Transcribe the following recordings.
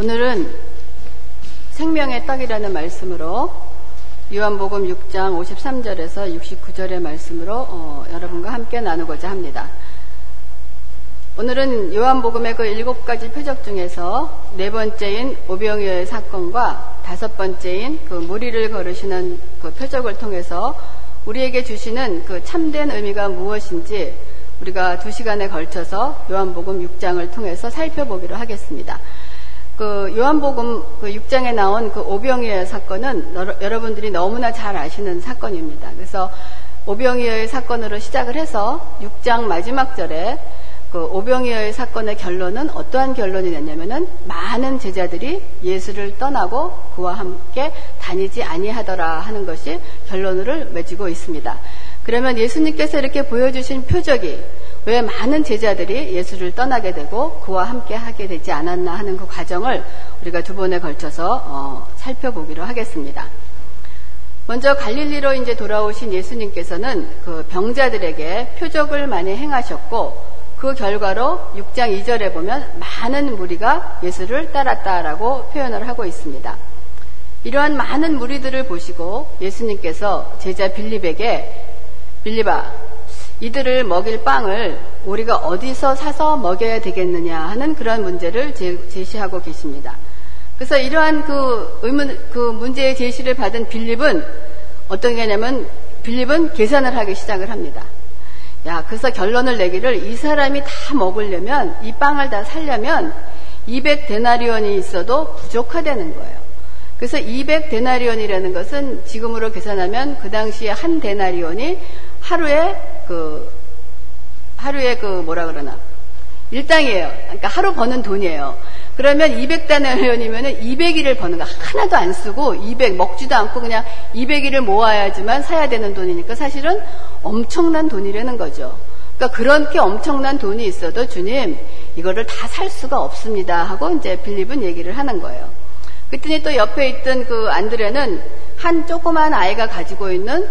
오늘은 생명의 떡이라는 말씀으로 요한복음 6장 53절에서 69절의 말씀으로 어, 여러분과 함께 나누고자 합니다. 오늘은 요한복음의 그 일곱 가지 표적 중에서 네 번째인 오병이어의 사건과 다섯 번째인 그 무리를 걸으시는 그 표적을 통해서 우리에게 주시는 그 참된 의미가 무엇인지 우리가 두 시간에 걸쳐서 요한복음 6장을 통해서 살펴보기로 하겠습니다. 그 요한복음 그 6장에 나온 그 오병이어 사건은 여러분들이 너무나 잘 아시는 사건입니다. 그래서 오병이어의 사건으로 시작을 해서 6장 마지막 절에 그 오병이어의 사건의 결론은 어떠한 결론이 냈냐면은 많은 제자들이 예수를 떠나고 그와 함께 다니지 아니하더라 하는 것이 결론을 맺고 있습니다. 그러면 예수님께서 이렇게 보여주신 표적이 왜 많은 제자들이 예수를 떠나게 되고 그와 함께 하게 되지 않았나 하는 그 과정을 우리가 두 번에 걸쳐서 어, 살펴보기로 하겠습니다. 먼저 갈릴리로 이제 돌아오신 예수님께서는 그 병자들에게 표적을 많이 행하셨고 그 결과로 6장 2절에 보면 많은 무리가 예수를 따랐다라고 표현을 하고 있습니다. 이러한 많은 무리들을 보시고 예수님께서 제자 빌립에게 빌립아 이들을 먹일 빵을 우리가 어디서 사서 먹여야 되겠느냐 하는 그런 문제를 제시하고 계십니다. 그래서 이러한 그 의문, 그 문제의 제시를 받은 빌립은 어떤 게냐면 빌립은 계산을 하기 시작을 합니다. 야, 그래서 결론을 내기를 이 사람이 다 먹으려면 이 빵을 다 살려면 200데나리온이 있어도 부족하다는 거예요. 그래서 200데나리온이라는 것은 지금으로 계산하면 그 당시에 한 데나리온이 하루에 그 하루에 그 뭐라 그러나 일당이에요. 그러니까 하루 버는 돈이에요. 그러면 200단원이면은 200일을 버는 거 하나도 안 쓰고 200 먹지도 않고 그냥 200일을 모아야지만 사야 되는 돈이니까 사실은 엄청난 돈이라는 거죠. 그러니까 그렇게 엄청난 돈이 있어도 주님 이거를 다 살 수가 없습니다 하고 이제 빌립은 얘기를 하는 거예요. 그랬더니 또 옆에 있던 그 안드레는 한 조그만 아이가 가지고 있는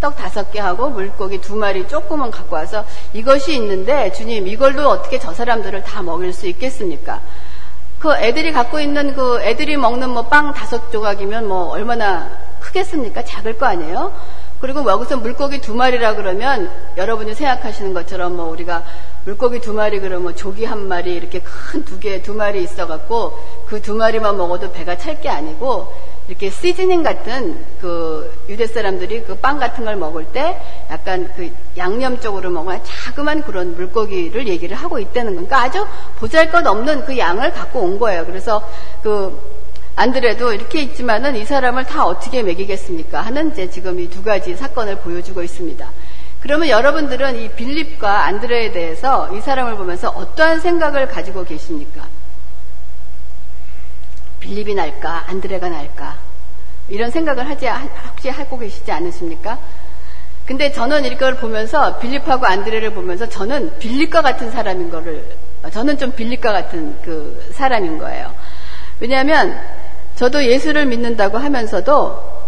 떡 다섯 개 하고 물고기 두 마리 조금은 갖고 와서 이것이 있는데 주님 이걸로 어떻게 저 사람들을 다 먹일 수 있겠습니까? 그 애들이 갖고 있는 그 애들이 먹는 뭐 빵 다섯 조각이면 뭐 얼마나 크겠습니까? 작을 거 아니에요? 그리고 뭐 여기서 물고기 두 마리라 그러면 여러분이 생각하시는 것처럼 뭐 우리가 물고기 두 마리 그러면 뭐 조기 한 마리 이렇게 큰 두 개 두 마리 있어 갖고 그 두 마리만 먹어도 배가 찰 게 아니고 이렇게 시즈닝 같은 그 유대 사람들이 그 빵 같은 걸 먹을 때 약간 그 양념 쪽으로 먹어야 자그만 그런 물고기를 얘기를 하고 있다는 거니까 아주 보잘 것 없는 그 양을 갖고 온 거예요. 그래서 그 안드레도 이렇게 있지만은 이 사람을 다 어떻게 먹이겠습니까? 하는 이제 지금 이 두 가지 사건을 보여주고 있습니다. 그러면 여러분들은 이 빌립과 안드레에 대해서 이 사람을 보면서 어떠한 생각을 가지고 계십니까? 빌립이 날까 안드레가 날까 이런 생각을 하지 혹시 하고 계시지 않으십니까? 근데 저는 이걸 보면서 빌립하고 안드레를 보면서 저는 빌립과 같은 사람인 거를 저는 좀 빌립과 같은 그 사람인 거예요. 왜냐하면 저도 예수를 믿는다고 하면서도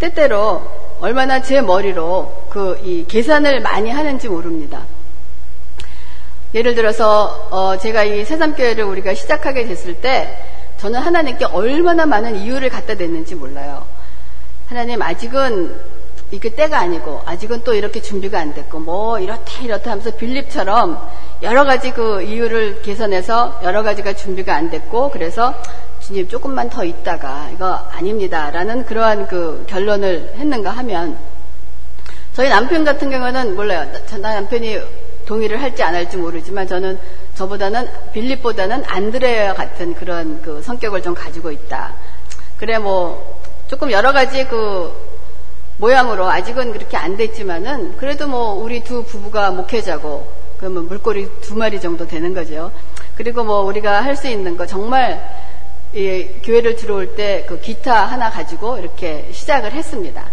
때때로 얼마나 제 머리로 그 이 계산을 많이 하는지 모릅니다. 예를 들어서 어 제가 이 새삼교회를 우리가 시작하게 됐을 때 저는 하나님께 얼마나 많은 이유를 갖다 댔는지 몰라요. 하나님 아직은 이게 때가 아니고 아직은 또 이렇게 준비가 안 됐고 뭐 이렇다 이렇다 하면서 빌립처럼 여러 가지 그 이유를 개선해서 여러 가지가 준비가 안 됐고 그래서 주님 조금만 더 있다가 이거 아닙니다라는 그러한 그 결론을 했는가 하면 저희 남편 같은 경우는 몰라요. 저 남편이 동의를 할지 안 할지 모르지만 저는 저보다는 빌립보다는 안드레와 같은 그런 그 성격을 좀 가지고 있다. 그래 뭐 조금 여러 가지 그 모양으로 아직은 그렇게 안 됐지만은 그래도 뭐 우리 두 부부가 목회자고 그러면 물고기 두 마리 정도 되는 거죠. 그리고 뭐 우리가 할 수 있는 거 정말 이 교회를 들어올 때 그 기타 하나 가지고 이렇게 시작을 했습니다.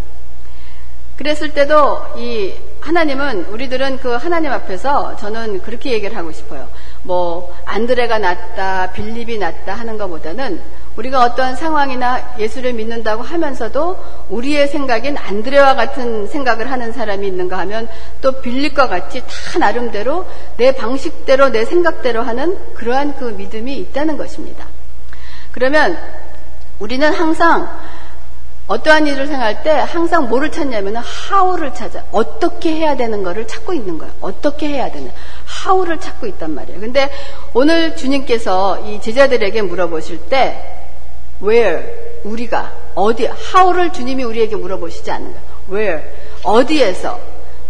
그랬을 때도 이 하나님은 우리들은 그 하나님 앞에서 저는 그렇게 얘기를 하고 싶어요. 뭐 안드레가 낫다, 빌립이 낫다 하는 것보다는 우리가 어떠한 상황이나 예수를 믿는다고 하면서도 우리의 생각엔 안드레와 같은 생각을 하는 사람이 있는가 하면 또 빌립과 같이 다 나름대로 내 방식대로 내 생각대로 하는 그러한 그 믿음이 있다는 것입니다. 그러면 우리는 항상 어떠한 일을 생각할 때 항상 뭐를 찾냐면 how를 찾아 어떻게 해야 되는 거를 찾고 있는 거예요. 어떻게 해야 되는 how를 찾고 있단 말이에요. 근데 오늘 주님께서 이 제자들에게 물어보실 때 where 우리가 어디 how를 주님이 우리에게 물어보시지 않는 거예요. where 어디에서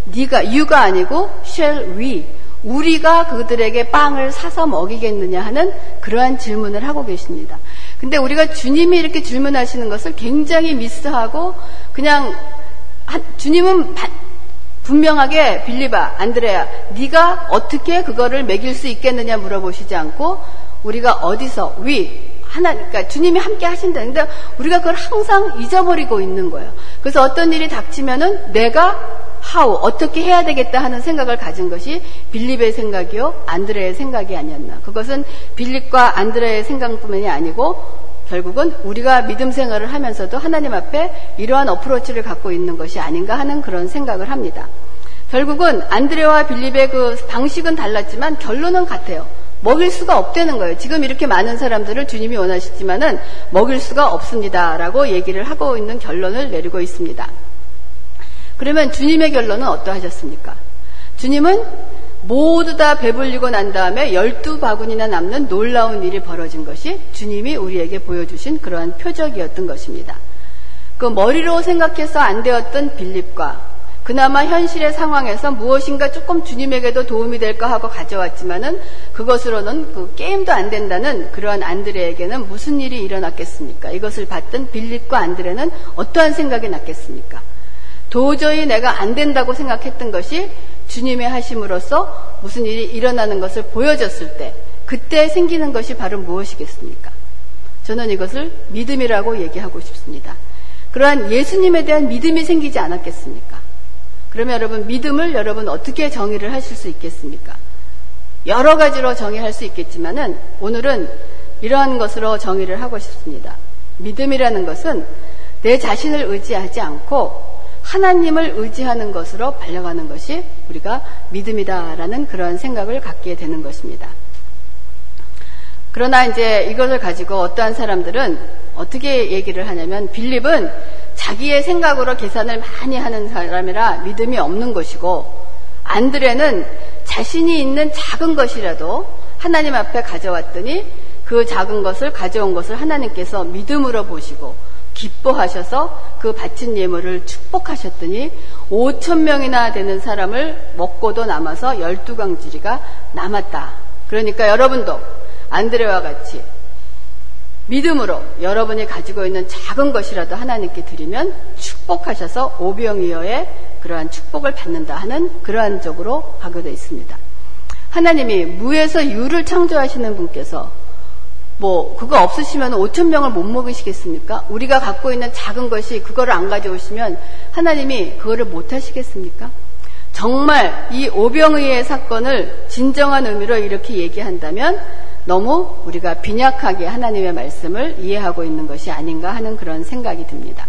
네가 you가 아니고 shall we 우리가 그들에게 빵을 사서 먹이겠느냐 하는 그러한 질문을 하고 계십니다. 근데 우리가 주님이 이렇게 질문하시는 것을 굉장히 미스하고 그냥 주님은 분명하게 빌리바, 안드레아, 네가 어떻게 그거를 먹일 수 있겠느냐 물어보시지 않고 우리가 어디서 위 하나 그러니까 주님이 함께 하신다는데 우리가 그걸 항상 잊어버리고 있는 거예요. 그래서 어떤 일이 닥치면은 내가 how 어떻게 해야 되겠다 하는 생각을 가진 것이 빌립의 생각이요 안드레의 생각이 아니었나. 그것은 빌립과 안드레의 생각뿐만이 아니고 결국은 우리가 믿음 생활을 하면서도 하나님 앞에 이러한 어프로치를 갖고 있는 것이 아닌가 하는 그런 생각을 합니다. 결국은 안드레와 빌립의 그 방식은 달랐지만 결론은 같아요. 먹일 수가 없다는 거예요. 지금 이렇게 많은 사람들을 주님이 원하시지만은 먹일 수가 없습니다라고 얘기를 하고 있는 결론을 내리고 있습니다. 그러면 주님의 결론은 어떠하셨습니까? 주님은 모두 다 배불리고 난 다음에 열두 바구니나 남는 놀라운 일이 벌어진 것이 주님이 우리에게 보여주신 그러한 표적이었던 것입니다. 그 머리로 생각해서 안 되었던 빌립과 그나마 현실의 상황에서 무엇인가 조금 주님에게도 도움이 될까 하고 가져왔지만은 그것으로는 그 게임도 안 된다는 그러한 안드레에게는 무슨 일이 일어났겠습니까? 이것을 봤던 빌립과 안드레는 어떠한 생각이 났겠습니까? 도저히 내가 안 된다고 생각했던 것이 주님의 하심으로써 무슨 일이 일어나는 것을 보여줬을 때 그때 생기는 것이 바로 무엇이겠습니까? 저는 이것을 믿음이라고 얘기하고 싶습니다. 그러한 예수님에 대한 믿음이 생기지 않았겠습니까? 그러면 여러분 믿음을 여러분 어떻게 정의를 하실 수 있겠습니까? 여러 가지로 정의할 수 있겠지만은 오늘은 이러한 것으로 정의를 하고 싶습니다. 믿음이라는 것은 내 자신을 의지하지 않고 하나님을 의지하는 것으로 발려가는 것이 우리가 믿음이다라는 그런 생각을 갖게 되는 것입니다. 그러나 이제 이것을 가지고 어떠한 사람들은 어떻게 얘기를 하냐면 빌립은 자기의 생각으로 계산을 많이 하는 사람이라 믿음이 없는 것이고 안드레는 자신이 있는 작은 것이라도 하나님 앞에 가져왔더니 그 작은 것을 가져온 것을 하나님께서 믿음으로 보시고 기뻐하셔서 그 바친 예물을 축복하셨더니 5천 명이나 되는 사람을 먹고도 남아서 12강지리가 남았다. 그러니까 여러분도 안드레와 같이 믿음으로 여러분이 가지고 있는 작은 것이라도 하나님께 드리면 축복하셔서 오병이어의 그러한 축복을 받는다 하는 그러한 쪽으로 가게 되어 있습니다. 하나님이 무에서 유를 창조하시는 분께서 뭐 그거 없으시면 5천 명을 못 먹으시겠습니까? 우리가 갖고 있는 작은 것이 그거를 안 가져오시면 하나님이 그거를 못 하시겠습니까? 정말 이 오병의의 사건을 진정한 의미로 이렇게 얘기한다면 너무 우리가 빈약하게 하나님의 말씀을 이해하고 있는 것이 아닌가 하는 그런 생각이 듭니다.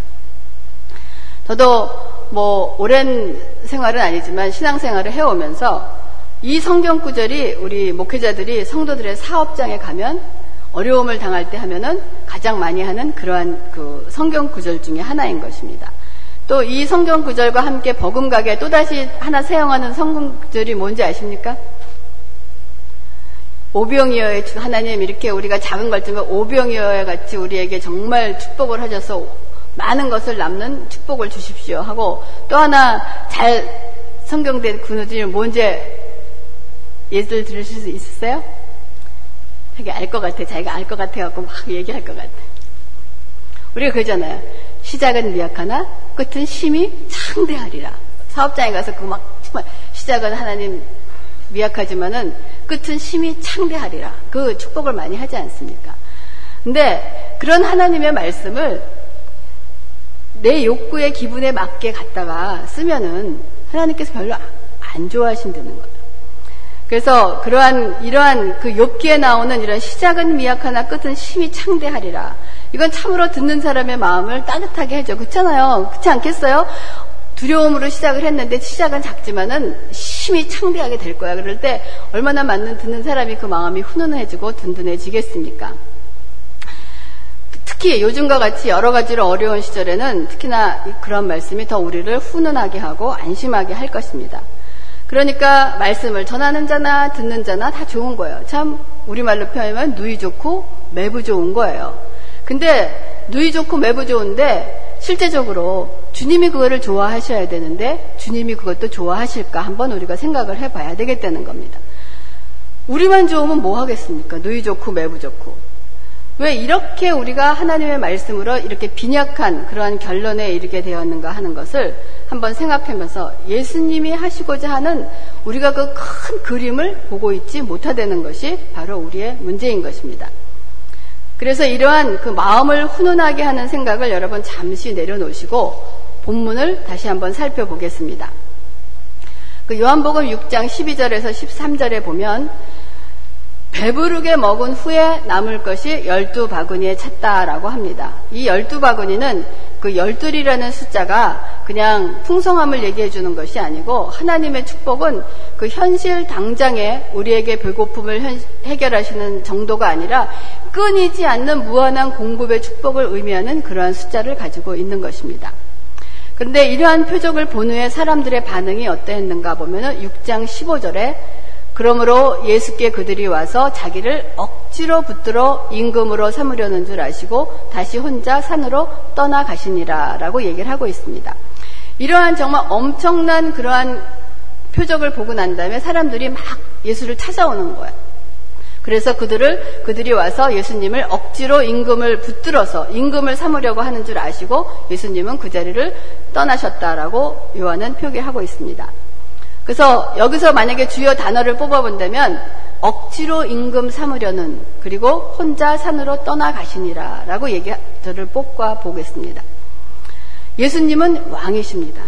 저도 뭐 오랜 생활은 아니지만 신앙생활을 해오면서 이 성경 구절이 우리 목회자들이 성도들의 사업장에 가면 어려움을 당할 때 하면은 가장 많이 하는 그러한 그 성경 구절 중에 하나인 것입니다. 또 이 성경 구절과 함께 버금가게 또다시 하나 사용하는 성경 구절이 뭔지 아십니까? 오병이어의 하나님 이렇게 우리가 작은 걸지만 오병이어에 같이 우리에게 정말 축복을 하셔서 많은 것을 남는 축복을 주십시오 하고 또 하나 잘 성경된 구절이 뭔지 예를 들으실 수 있으세요? 자기 알 것 같아. 자기가 알 것 같아갖고 막 얘기할 것 같아. 우리가 그러잖아요. 시작은 미약하나 끝은 심히 창대하리라. 사업장에 가서 그 막 정말 시작은 하나님 미약하지만은 끝은 심히 창대하리라. 그 축복을 많이 하지 않습니까? 근데 그런 하나님의 말씀을 내 욕구의 기분에 맞게 갖다가 쓰면은 하나님께서 별로 안 좋아하신다는 거예요. 그래서 그러한 이러한 그 욥기에 나오는 이런 시작은 미약하나 끝은 심히 창대하리라. 이건 참으로 듣는 사람의 마음을 따뜻하게 해줘. 그렇잖아요. 그렇지 않겠어요? 두려움으로 시작을 했는데 시작은 작지만은 심히 창대하게 될 거야. 그럴 때 얼마나 맞는 듣는 사람이 그 마음이 훈훈해지고 든든해지겠습니까? 특히 요즘과 같이 여러 가지로 어려운 시절에는 특히나 그런 말씀이 더 우리를 훈훈하게 하고 안심하게 할 것입니다. 그러니까 말씀을 전하는 자나 듣는 자나 다 좋은 거예요. 참 우리말로 표현하면 누이 좋고 매부 좋은 거예요. 근데 누이 좋고 매부 좋은데 실제적으로 주님이 그거를 좋아하셔야 되는데 주님이 그것도 좋아하실까 한번 우리가 생각을 해봐야 되겠다는 겁니다. 우리만 좋으면 뭐 하겠습니까? 누이 좋고 매부 좋고. 왜 이렇게 우리가 하나님의 말씀으로 이렇게 빈약한 그러한 결론에 이르게 되었는가 하는 것을 한번 생각하면서 예수님이 하시고자 하는 우리가 그 큰 그림을 보고 있지 못하다는 것이 바로 우리의 문제인 것입니다. 그래서 이러한 그 마음을 훈훈하게 하는 생각을 여러분 잠시 내려놓으시고 본문을 다시 한번 살펴보겠습니다. 그 요한복음 6장 12절에서 13절에 보면 배부르게 먹은 후에 남을 것이 열두 바구니에 찼다라고 합니다. 이 열두 바구니는 그 열둘이라는 숫자가 그냥 풍성함을 얘기해 주는 것이 아니고 하나님의 축복은 그 현실 당장에 우리에게 배고픔을 해결하시는 정도가 아니라 끊이지 않는 무한한 공급의 축복을 의미하는 그러한 숫자를 가지고 있는 것입니다. 그런데 이러한 표적을 본 후에 사람들의 반응이 어떠했는가 보면은 6장 15절에 그러므로 예수께 그들이 와서 자기를 억지로 붙들어 임금으로 삼으려는 줄 아시고 다시 혼자 산으로 떠나가시니라 라고 얘기를 하고 있습니다. 이러한 정말 엄청난 그러한 표적을 보고 난 다음에 사람들이 막 예수를 찾아오는 거예요. 그래서 그들을 그들이 와서 예수님을 억지로 임금을 붙들어서 임금을 삼으려고 하는 줄 아시고 예수님은 그 자리를 떠나셨다라고 요한은 표기하고 있습니다. 그래서 여기서 만약에 주요 단어를 뽑아본다면 억지로 임금 삼으려는 그리고 혼자 산으로 떠나가시니라 라고 얘기들을 뽑아 보겠습니다. 예수님은 왕이십니다.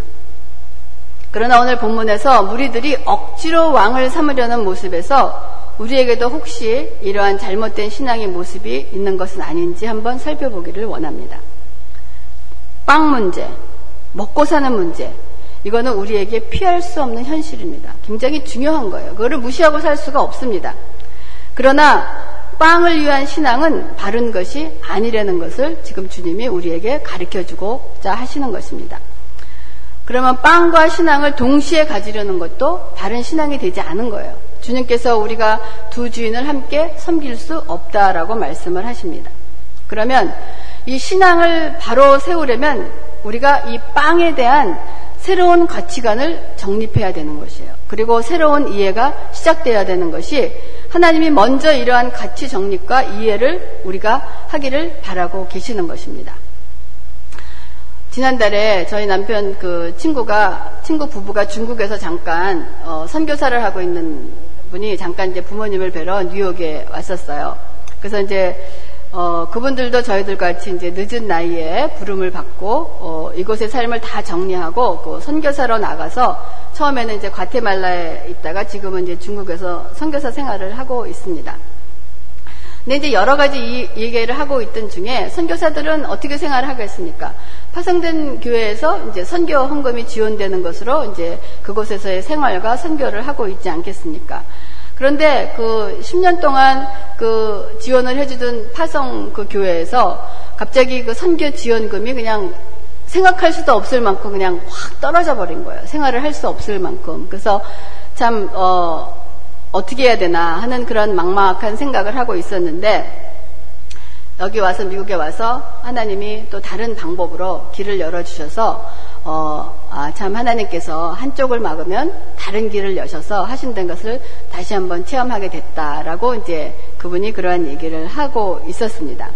그러나 오늘 본문에서 무리들이 억지로 왕을 삼으려는 모습에서 우리에게도 혹시 이러한 잘못된 신앙의 모습이 있는 것은 아닌지 한번 살펴보기를 원합니다. 빵 문제, 먹고 사는 문제, 이거는 우리에게 피할 수 없는 현실입니다. 굉장히 중요한 거예요. 그거를 무시하고 살 수가 없습니다. 그러나 빵을 위한 신앙은 바른 것이 아니라는 것을 지금 주님이 우리에게 가르쳐 주고자 하시는 것입니다. 그러면 빵과 신앙을 동시에 가지려는 것도 바른 신앙이 되지 않은 거예요. 주님께서 우리가 두 주인을 함께 섬길 수 없다라고 말씀을 하십니다. 그러면 이 신앙을 바로 세우려면 우리가 이 빵에 대한 새로운 가치관을 정립해야 되는 것이에요. 그리고 새로운 이해가 시작돼야 되는 것이 하나님이 먼저 이러한 가치 정립과 이해를 우리가 하기를 바라고 계시는 것입니다. 지난달에 저희 남편 그 친구가 친구 부부가 중국에서 잠깐 어, 선교사를 하고 있는 분이 잠깐 이제 부모님을 뵈러 뉴욕에 왔었어요. 그래서 이제 어, 그분들도 저희들 같이 이제 늦은 나이에 부름을 받고 어, 이곳의 삶을 다 정리하고 그 선교사로 나가서 처음에는 이제 과테말라에 있다가 지금은 이제 중국에서 선교사 생활을 하고 있습니다. 근데 이제 여러 가지 이 얘기를 하고 있던 중에 선교사들은 어떻게 생활을 하겠습니까? 파송된 교회에서 이제 선교 헌금이 지원되는 것으로 이제 그곳에서의 생활과 선교를 하고 있지 않겠습니까? 그런데 그 10년 동안 그 지원을 해주던 파성 그 교회에서 갑자기 그 선교 지원금이 그냥 생각할 수도 없을 만큼 그냥 확 떨어져 버린 거예요. 생활을 할 수 없을 만큼. 그래서 참, 어, 어떻게 해야 되나 하는 그런 막막한 생각을 하고 있었는데, 여기 와서 미국에 와서 하나님이 또 다른 방법으로 길을 열어주셔서 어, 아, 참 하나님께서 한쪽을 막으면 다른 길을 여셔서 하신다는 것을 다시 한번 체험하게 됐다라고 이제 그분이 그러한 얘기를 하고 있었습니다.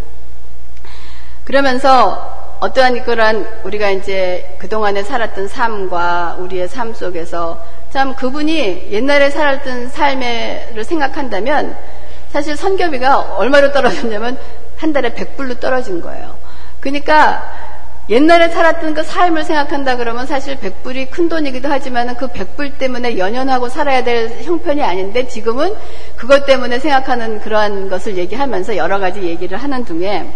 그러면서 어떠한 그러한 우리가 이제 그동안에 살았던 삶과 우리의 삶 속에서 참 그분이 옛날에 살았던 삶을 생각한다면 사실 선교비가 얼마로 떨어졌냐면 한 달에 100불로 떨어진 거예요. 그러니까 옛날에 살았던 그 삶을 생각한다 그러면 사실 백불이 큰 돈이기도 하지만 그 백불 때문에 연연하고 살아야 될 형편이 아닌데 지금은 그것 때문에 생각하는 그러한 것을 얘기하면서 여러 가지 얘기를 하는 중에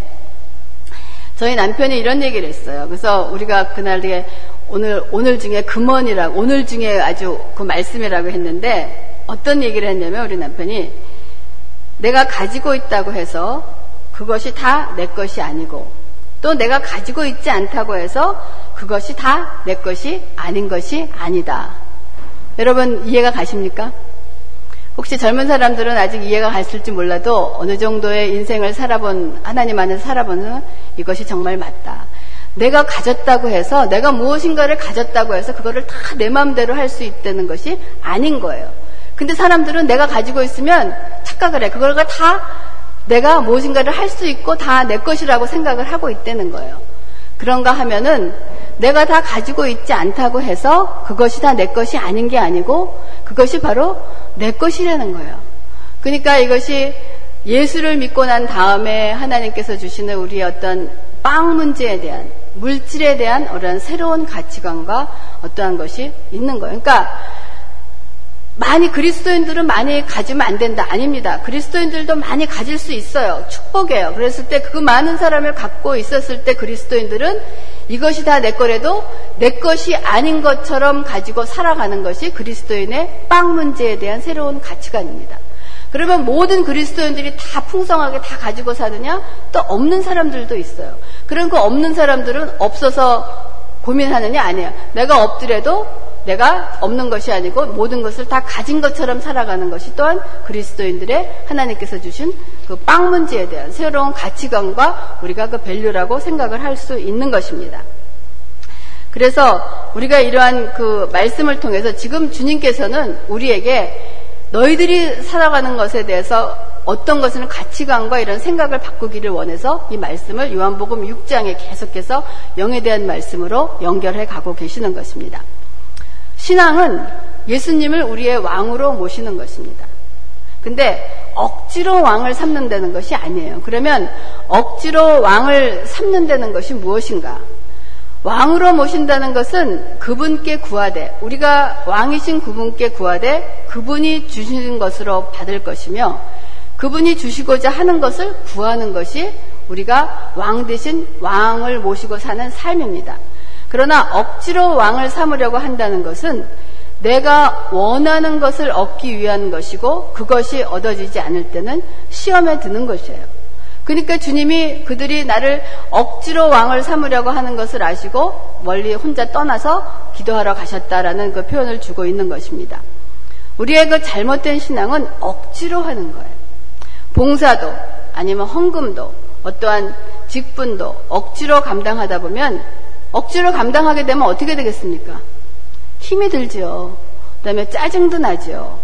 저희 남편이 이런 얘기를 했어요. 그래서 우리가 그날에 오늘 오늘 중에 금원이라고 오늘 중에 아주 그 말씀이라고 했는데 어떤 얘기를 했냐면 우리 남편이 내가 가지고 있다고 해서 그것이 다 내 것이 아니고 또 내가 가지고 있지 않다고 해서 그것이 다 내 것이 아닌 것이 아니다. 여러분 이해가 가십니까? 혹시 젊은 사람들은 아직 이해가 갔을지 몰라도 어느 정도의 인생을 살아본 하나님 안에서 살아보는 이것이 정말 맞다. 내가 가졌다고 해서 내가 무엇인가를 가졌다고 해서 그거를 다 내 마음대로 할 수 있다는 것이 아닌 거예요. 근데 사람들은 내가 가지고 있으면 착각을 해. 그걸 다 내가 무엇인가를 할 수 있고 다 내 것이라고 생각을 하고 있다는 거예요. 그런가 하면은 내가 다 가지고 있지 않다고 해서 그것이 다 내 것이 아닌 게 아니고 그것이 바로 내 것이라는 거예요. 그러니까 이것이 예수를 믿고 난 다음에 하나님께서 주시는 우리의 어떤 빵 문제에 대한 물질에 대한 어떤 새로운 가치관과 어떠한 것이 있는 거예요. 그러니까 많이 그리스도인들은 많이 가지면 안 된다. 아닙니다. 그리스도인들도 많이 가질 수 있어요. 축복이에요. 그랬을 때 그 많은 사람을 갖고 있었을 때 그리스도인들은 이것이 다 내 거라도 내 것이 아닌 것처럼 가지고 살아가는 것이 그리스도인의 빵 문제에 대한 새로운 가치관입니다. 그러면 모든 그리스도인들이 다 풍성하게 다 가지고 사느냐? 또 없는 사람들도 있어요. 그런 그 없는 사람들은 없어서 고민하느냐? 아니야. 내가 없더라도 내가 없는 것이 아니고 모든 것을 다 가진 것처럼 살아가는 것이 또한 그리스도인들의 하나님께서 주신 그 빵 문제에 대한 새로운 가치관과 우리가 그 밸류라고 생각을 할 수 있는 것입니다. 그래서 우리가 이러한 그 말씀을 통해서 지금 주님께서는 우리에게 너희들이 살아가는 것에 대해서 어떤 것은 가치관과 이런 생각을 바꾸기를 원해서 이 말씀을 요한복음 6장에 계속해서 영에 대한 말씀으로 연결해 가고 계시는 것입니다. 신앙은 예수님을 우리의 왕으로 모시는 것입니다. 근데 억지로 왕을 삼는다는 것이 아니에요. 그러면 억지로 왕을 삼는다는 것이 무엇인가? 왕으로 모신다는 것은 그분께 구하되 우리가 왕이신 그분께 구하되 그분이 주시는 것으로 받을 것이며 그분이 주시고자 하는 것을 구하는 것이 우리가 왕 대신 왕을 모시고 사는 삶입니다. 그러나 억지로 왕을 삼으려고 한다는 것은 내가 원하는 것을 얻기 위한 것이고 그것이 얻어지지 않을 때는 시험에 드는 것이에요. 그러니까 주님이 그들이 나를 억지로 왕을 삼으려고 하는 것을 아시고 멀리 혼자 떠나서 기도하러 가셨다라는 그 표현을 주고 있는 것입니다. 우리의 그 잘못된 신앙은 억지로 하는 거예요. 봉사도 아니면 헌금도 어떠한 직분도 억지로 감당하다 보면 억지로 감당하게 되면 어떻게 되겠습니까? 힘이 들지요. 그 다음에 짜증도 나지요.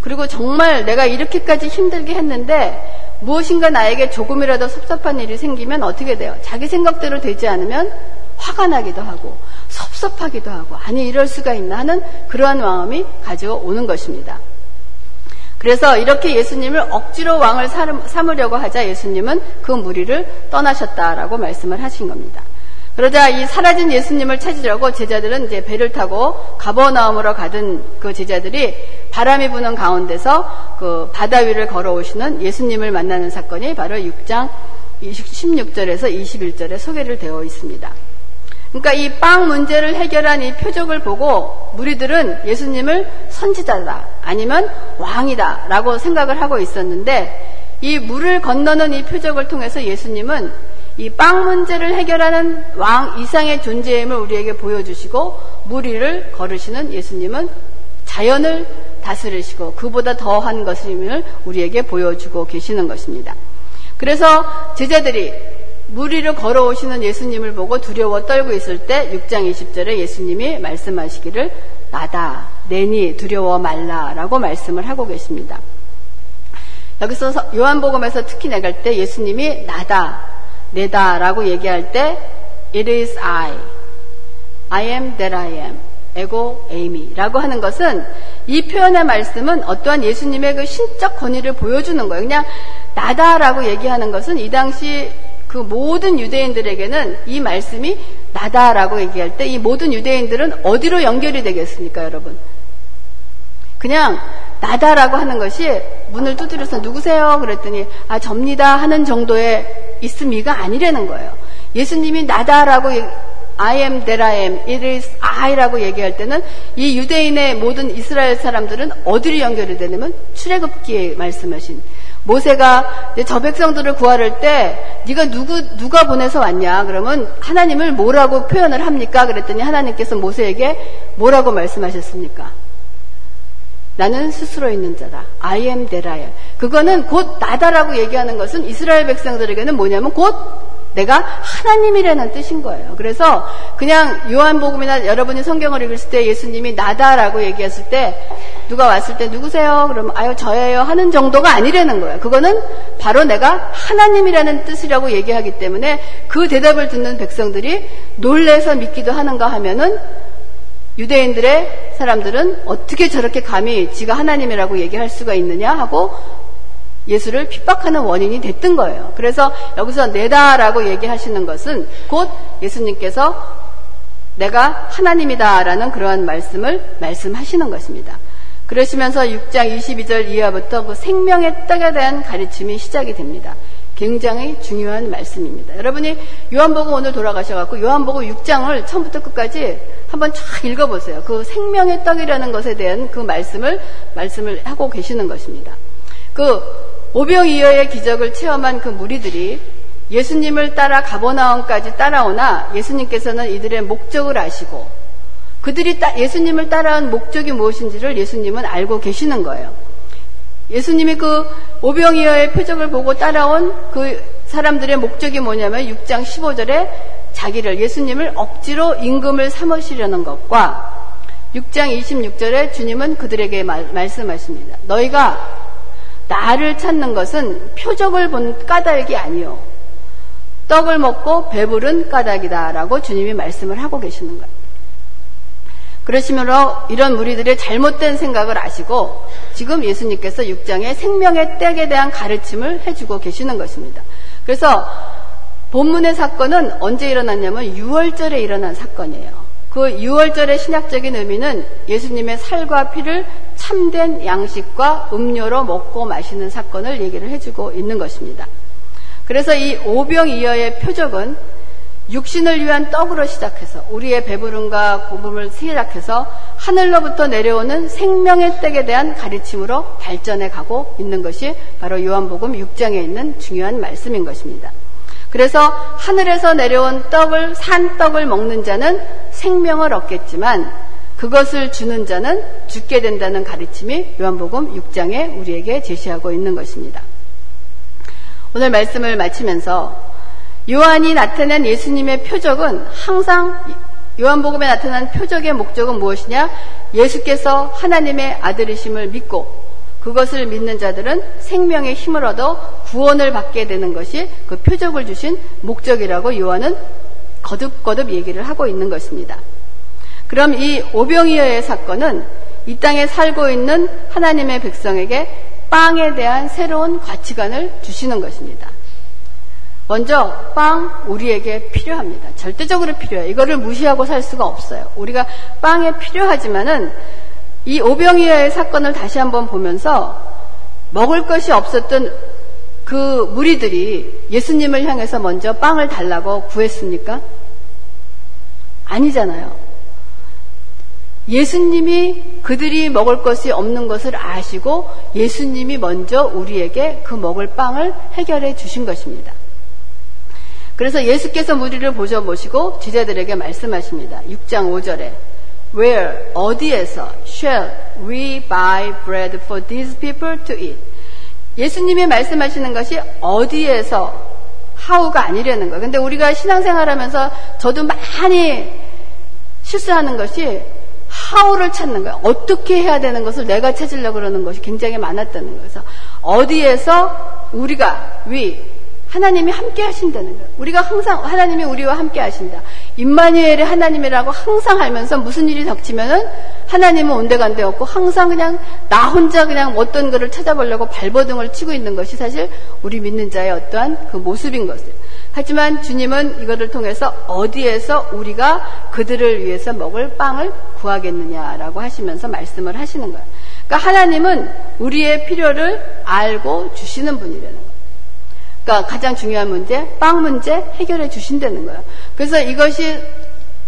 그리고 정말 내가 이렇게까지 힘들게 했는데 무엇인가 나에게 조금이라도 섭섭한 일이 생기면 어떻게 돼요? 자기 생각대로 되지 않으면 화가 나기도 하고 섭섭하기도 하고 아니 이럴 수가 있나 하는 그러한 마음이 가져오는 것입니다. 그래서 이렇게 예수님을 억지로 왕을 삼으려고 하자 예수님은 그 무리를 떠나셨다라고 말씀을 하신 겁니다. 그러자 이 사라진 예수님을 찾으려고 제자들은 이제 배를 타고 가버나움으로 가던 그 제자들이 바람이 부는 가운데서 그 바다 위를 걸어오시는 예수님을 만나는 사건이 바로 6장 16절에서 21절에 소개를 되어 있습니다. 그러니까 이 빵 문제를 해결한 이 표적을 보고 무리들은 예수님을 선지자다 아니면 왕이다 라고 생각을 하고 있었는데 이 물을 건너는 이 표적을 통해서 예수님은 이 빵 문제를 해결하는 왕 이상의 존재임을 우리에게 보여주시고 무리를 걸으시는 예수님은 자연을 다스리시고 그보다 더한 것임을 우리에게 보여주고 계시는 것입니다. 그래서 제자들이 무리를 걸어오시는 예수님을 보고 두려워 떨고 있을 때 6장 20절에 예수님이 말씀하시기를 나다 내니 두려워 말라라고 말씀을 하고 계십니다. 여기서 요한복음에서 특히 내갈 때 예수님이 나다 내다 라고 얘기할 때 it is I. I am that I am. 에고 에이미 라고 하는 것은 이 표현의 말씀은 어떠한 예수님의 그 신적 권위를 보여주는 거예요. 그냥 나다라고 얘기하는 것은 이 당시 그 모든 유대인들에게는 이 말씀이 나다라고 얘기할 때 이 모든 유대인들은 어디로 연결이 되겠습니까, 여러분? 그냥 나다라고 하는 것이 문을 두드려서 누구세요? 그랬더니 아 접니다 하는 정도의 있음이가 아니라는 거예요. 예수님이 나다라고 I am that I am, it is I라고 얘기할 때는 이 유대인의 모든 이스라엘 사람들은 어디로 연결이 되냐면 출애굽기에 말씀하신 모세가 저 백성들을 구하를 때 네가 누구 누가 보내서 왔냐 그러면 하나님을 뭐라고 표현을 합니까? 그랬더니 하나님께서 모세에게 뭐라고 말씀하셨습니까? 나는 스스로 있는 자다. I am am. 그거는 곧 나다라고 얘기하는 것은 이스라엘 백성들에게는 뭐냐면 곧 내가 하나님이라는 뜻인 거예요. 그래서 그냥 요한복음이나 여러분이 성경을 읽을 때 예수님이 나다라고 얘기했을 때 누가 왔을 때 누구세요? 그러면 아유 저예요 하는 정도가 아니라는 거예요. 그거는 바로 내가 하나님이라는 뜻이라고 얘기하기 때문에 그 대답을 듣는 백성들이 놀래서 믿기도 하는가 하면은 유대인들의 사람들은 어떻게 저렇게 감히 지가 하나님이라고 얘기할 수가 있느냐 하고 예수를 핍박하는 원인이 됐던 거예요. 그래서 여기서 내다라고 얘기하시는 것은 곧 예수님께서 내가 하나님이다라는 그러한 말씀을 말씀하시는 것입니다. 그러시면서 6장 22절 이하부터 그 생명의 떡에 대한 가르침이 시작이 됩니다. 굉장히 중요한 말씀입니다. 여러분이 요한복음 오늘 돌아가셔갖고 요한복음 6장을 처음부터 끝까지 한번 쫙 읽어보세요. 그 생명의 떡이라는 것에 대한 그 말씀을 말씀을 하고 계시는 것입니다. 그 오병이어의 기적을 체험한 그 무리들이 예수님을 따라 가버나움까지 따라오나 예수님께서는 이들의 목적을 아시고 그들이 예수님을 따라온 목적이 무엇인지를 예수님은 알고 계시는 거예요. 예수님이 그 오병이어의 표적을 보고 따라온 그 사람들의 목적이 뭐냐면 6장 15절에 자기를 예수님을 억지로 임금을 삼으시려는 것과 6장 26절에 주님은 그들에게 말, 말씀하십니다. 너희가 나를 찾는 것은 표적을 본 까닭이 아니요. 떡을 먹고 배부른 까닭이다라고 주님이 말씀을 하고 계시는 거예요. 그러시므로 이런 무리들의 잘못된 생각을 아시고 지금 예수님께서 6장에 생명의 떡에 대한 가르침을 해주고 계시는 것입니다. 그래서 본문의 사건은 언제 일어났냐면 6월절에 일어난 사건이에요. 그 6월절의 신약적인 의미는 예수님의 살과 피를 참된 양식과 음료로 먹고 마시는 사건을 얘기를 해주고 있는 것입니다. 그래서 이 오병이어의 표적은 육신을 위한 떡으로 시작해서 우리의 배부름과 고품을 시작해서 하늘로부터 내려오는 생명의 떡에 대한 가르침으로 발전해 가고 있는 것이 바로 요한복음 6장에 있는 중요한 말씀인 것입니다. 그래서 하늘에서 내려온 떡을 산 떡을 먹는 자는 생명을 얻겠지만 그것을 주는 자는 죽게 된다는 가르침이 요한복음 6장에 우리에게 제시하고 있는 것입니다. 오늘 말씀을 마치면서 요한이 나타낸 예수님의 표적은 항상 요한복음에 나타난 표적의 목적은 무엇이냐? 예수께서 하나님의 아들이심을 믿고 그것을 믿는 자들은 생명의 힘을 얻어 구원을 받게 되는 것이 그 표적을 주신 목적이라고 요한은 거듭거듭 얘기를 하고 있는 것입니다. 그럼 이 오병이어의 사건은 이 땅에 살고 있는 하나님의 백성에게 빵에 대한 새로운 가치관을 주시는 것입니다. 먼저 빵 우리에게 필요합니다. 절대적으로 필요해요. 이거를 무시하고 살 수가 없어요. 우리가 빵에 필요하지만은 이 오병이어의 사건을 다시 한번 보면서 먹을 것이 없었던 그 무리들이 예수님을 향해서 먼저 빵을 달라고 구했습니까? 아니잖아요. 예수님이 그들이 먹을 것이 없는 것을 아시고 예수님이 먼저 우리에게 그 먹을 빵을 해결해 주신 것입니다. 그래서 예수께서 무리를 보셔 보시고 제자들에게 말씀하십니다. 6장 5절에 Where 어디에서 shall we buy bread for these people to eat? 예수님이 말씀하시는 것이 어디에서 how가 아니라는 거예요. 근데 우리가 신앙생활하면서 저도 많이 실수하는 것이 how를 찾는 거예요. 어떻게 해야 되는 것을 내가 찾으려고 그러는 것이 굉장히 많았다는 거예요. 그래서 어디에서 우리가 we 하나님이 함께 하신다는 거예요. 우리가 항상 하나님이 우리와 함께 하신다. 임마누엘의 하나님이라고 항상 알면서 무슨 일이 닥치면은 하나님은 온데간데 없고 항상 그냥 나 혼자 그냥 어떤 거를 찾아보려고 발버둥을 치고 있는 것이 사실 우리 믿는 자의 어떠한 그 모습인 것이에요. 하지만 주님은 이것을 통해서 어디에서 우리가 그들을 위해서 먹을 빵을 구하겠느냐라고 하시면서 말씀을 하시는 거예요. 그러니까 하나님은 우리의 필요를 알고 주시는 분이라는 거예요. 그러니까 가장 중요한 문제, 빵 문제 해결해 주신다는 거예요. 그래서 이것이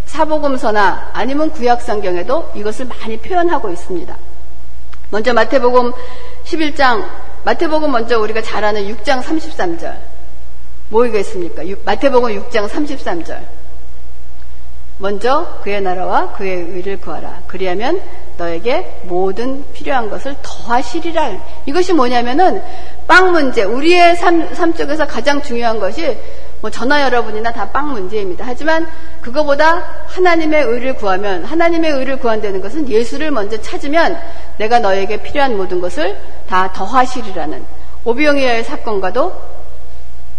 사복음서나 아니면 구약성경에도 이것을 많이 표현하고 있습니다. 먼저 마태복음 11장, 마태복음 먼저 우리가 잘 아는 6장 33절. 뭐가 있습니까? 마태복음 6장 33절. 먼저 그의 나라와 그의 의를 구하라. 그리하면 너에게 모든 필요한 것을 더하시리라. 이것이 뭐냐면은 빵 문제, 우리의 삶, 삶 쪽에서 가장 중요한 것이 뭐 전화 여러분이나 다 빵 문제입니다. 하지만 그거보다 하나님의 의를 구하면 하나님의 의를 구한다는 것은 예수를 먼저 찾으면 내가 너에게 필요한 모든 것을 다 더하시리라는 오병이어의 사건과도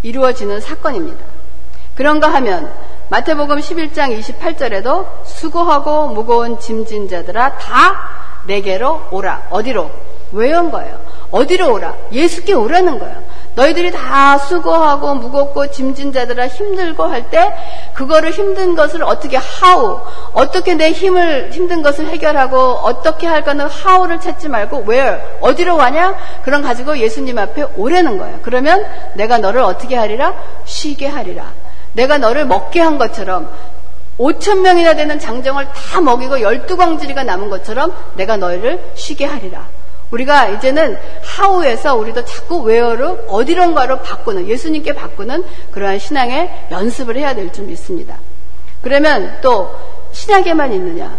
이루어지는 사건입니다. 그런가 하면 마태복음 11장 28절에도 수고하고 무거운 짐진 자들아 다 내게로 오라. 어디로? 왜온 거예요? 어디로 오라? 예수께 오라는 거예요. 너희들이 다 수고하고 무겁고 짐진 자들아 힘들고 할 때 그거를 힘든 것을 어떻게 하우 어떻게 내 힘을 힘든 것을 해결하고 어떻게 할까는 하우를 찾지 말고 where 어디로 가냐 그런 가지고 예수님 앞에 오라는 거예요. 그러면 내가 너를 어떻게 하리라 쉬게 하리라. 내가 너를 먹게 한 것처럼 5천 명이나 되는 장정을 다 먹이고 12광지리가 남은 것처럼 내가 너희를 쉬게 하리라. 우리가 이제는 how에서 우리도 자꾸 where로 어디론가로 바꾸는 예수님께 바꾸는 그러한 신앙의 연습을 해야 될 줄 믿습니다. 그러면 또 신약에만 있느냐?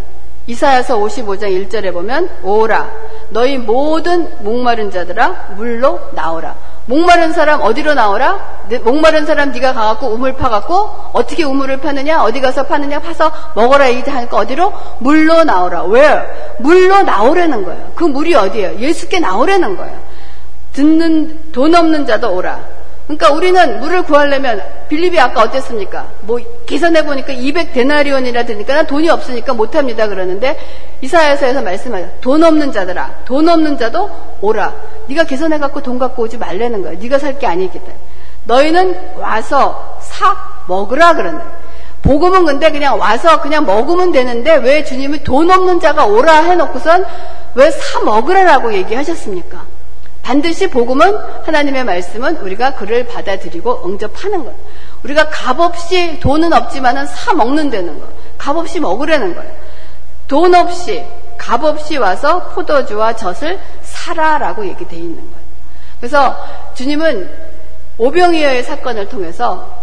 이사야서 55장 1절에 보면 오라 너희 모든 목마른 자들아 물로 나오라. 목마른 사람 어디로 나오라? 목마른 사람 네가 가갖고 우물 파갖고 어떻게 우물을 파느냐? 어디 가서 파느냐? 파서 먹어라 이제 하니까 어디로? 물로 나오라. 왜? 물로 나오라는 거예요. 그 물이 어디예요? 예수께 나오라는 거예요. 듣는 돈 없는 자도 오라. 그러니까 우리는 물을 구하려면 빌립이 아까 어땠습니까? 뭐 계산해 보니까 200 데나리온이라 되니까 난 돈이 없으니까 못 합니다 그러는데 이사야서에서 말씀하죠. 돈 없는 자들아, 돈 없는 자도 오라. 네가 계산해 갖고 돈 갖고 오지 말라는 거야. 네가 살 게 아니겠다. 너희는 와서 사 먹으라 그러는 복음은 근데 그냥 와서 그냥 먹으면 되는데 왜 주님이 돈 없는 자가 오라 해놓고선 왜 사 먹으라라고 얘기하셨습니까? 반드시 복음은 하나님의 말씀은 우리가 그를 받아들이고 응접하는 것. 우리가 값없이 돈은 없지만은 사 먹는다는 거. 값없이 먹으라는 거예요. 돈 없이 값없이 와서 포도주와 젖을 사라라고 얘기되어 있는 거예요. 그래서 주님은 오병이어의 사건을 통해서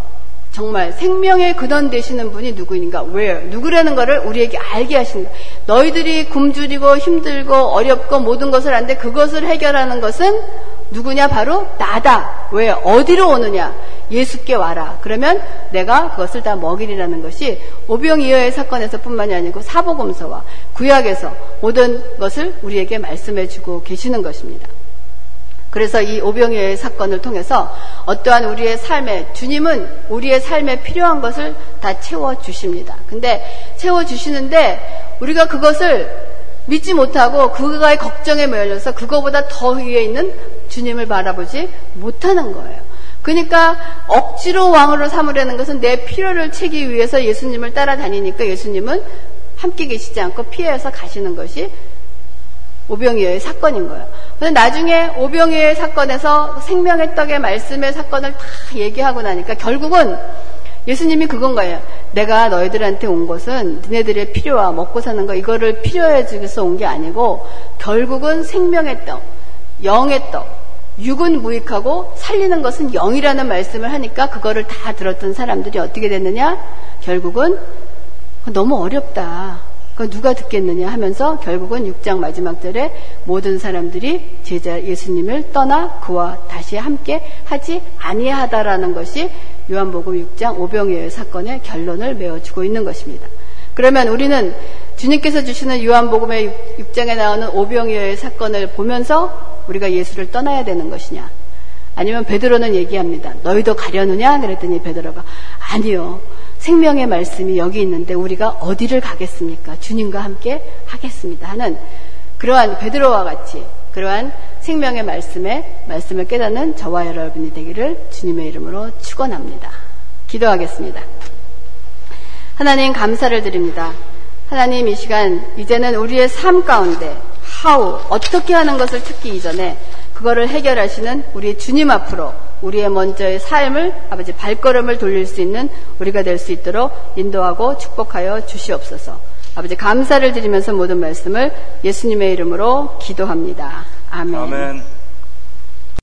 정말 생명의 근원 되시는 분이 누구인가? where? 누구라는 것을 우리에게 알게 거예요. 너희들이 굶주리고 힘들고 어렵고 모든 것을 하는데 그것을 해결하는 것은 누구냐? 바로 나다. 왜? 어디로 오느냐? 예수께 와라. 그러면 내가 그것을 다 먹이리라는 것이 오병이어의 사건에서 뿐만이 아니고 사복음서와 구약에서 모든 것을 우리에게 말씀해 주고 계시는 것입니다. 그래서 이 오병이어의 사건을 통해서 어떠한 우리의 삶에 주님은 우리의 삶에 필요한 것을 다 채워 주십니다. 근데 채워 주시는데 우리가 그것을 믿지 못하고 그가의 걱정에 매여서 그거보다 더 위에 있는 주님을 바라보지 못하는 거예요. 그러니까 억지로 왕으로 삼으려는 것은 내 필요를 채기 위해서 예수님을 따라다니니까 예수님은 함께 계시지 않고 피해서 가시는 것이 오병이어의 사건인 거예요. 근데 나중에 오병이어의 사건에서 생명의 떡의 말씀의 사건을 다 얘기하고 나니까 결국은 예수님이 그건 거예요. 내가 너희들한테 온 것은 너네들의 필요와 먹고 사는 거 이거를 필요해 주기서 온 게 아니고 결국은 생명의 떡, 영의 떡, 육은 무익하고 살리는 것은 영이라는 말씀을 하니까 그거를 다 들었던 사람들이 어떻게 됐느냐? 결국은 너무 어렵다. 그 누가 듣겠느냐 하면서 결국은 6장 마지막 절에 모든 사람들이 제자 예수님을 떠나 그와 다시 함께 하지 아니하다라는 것이 요한복음 6장 오병이어의 사건의 결론을 메어주고 있는 것입니다. 그러면 우리는 주님께서 주시는 요한복음의 6장에 나오는 오병이어의 사건을 보면서 우리가 예수를 떠나야 되는 것이냐? 아니면 베드로는 얘기합니다. 너희도 가려느냐? 그랬더니 베드로가 아니요. 생명의 말씀이 여기 있는데 우리가 어디를 가겠습니까? 주님과 함께 하겠습니다. 하는 그러한 베드로와 같이 그러한 생명의 말씀에 말씀을 깨닫는 저와 여러분이 되기를 주님의 이름으로 축원합니다. 기도하겠습니다. 하나님 감사를 드립니다. 하나님 이 시간 이제는 우리의 삶 가운데 how 어떻게 하는 것을 찾기 이전에 그거를 해결하시는 우리 주님 앞으로 우리의 먼저의 삶을 아버지 발걸음을 돌릴 수 있는 우리가 될 수 있도록 인도하고 축복하여 주시옵소서. 아버지 감사를 드리면서 모든 말씀을 예수님의 이름으로 기도합니다. 아멘. 아멘.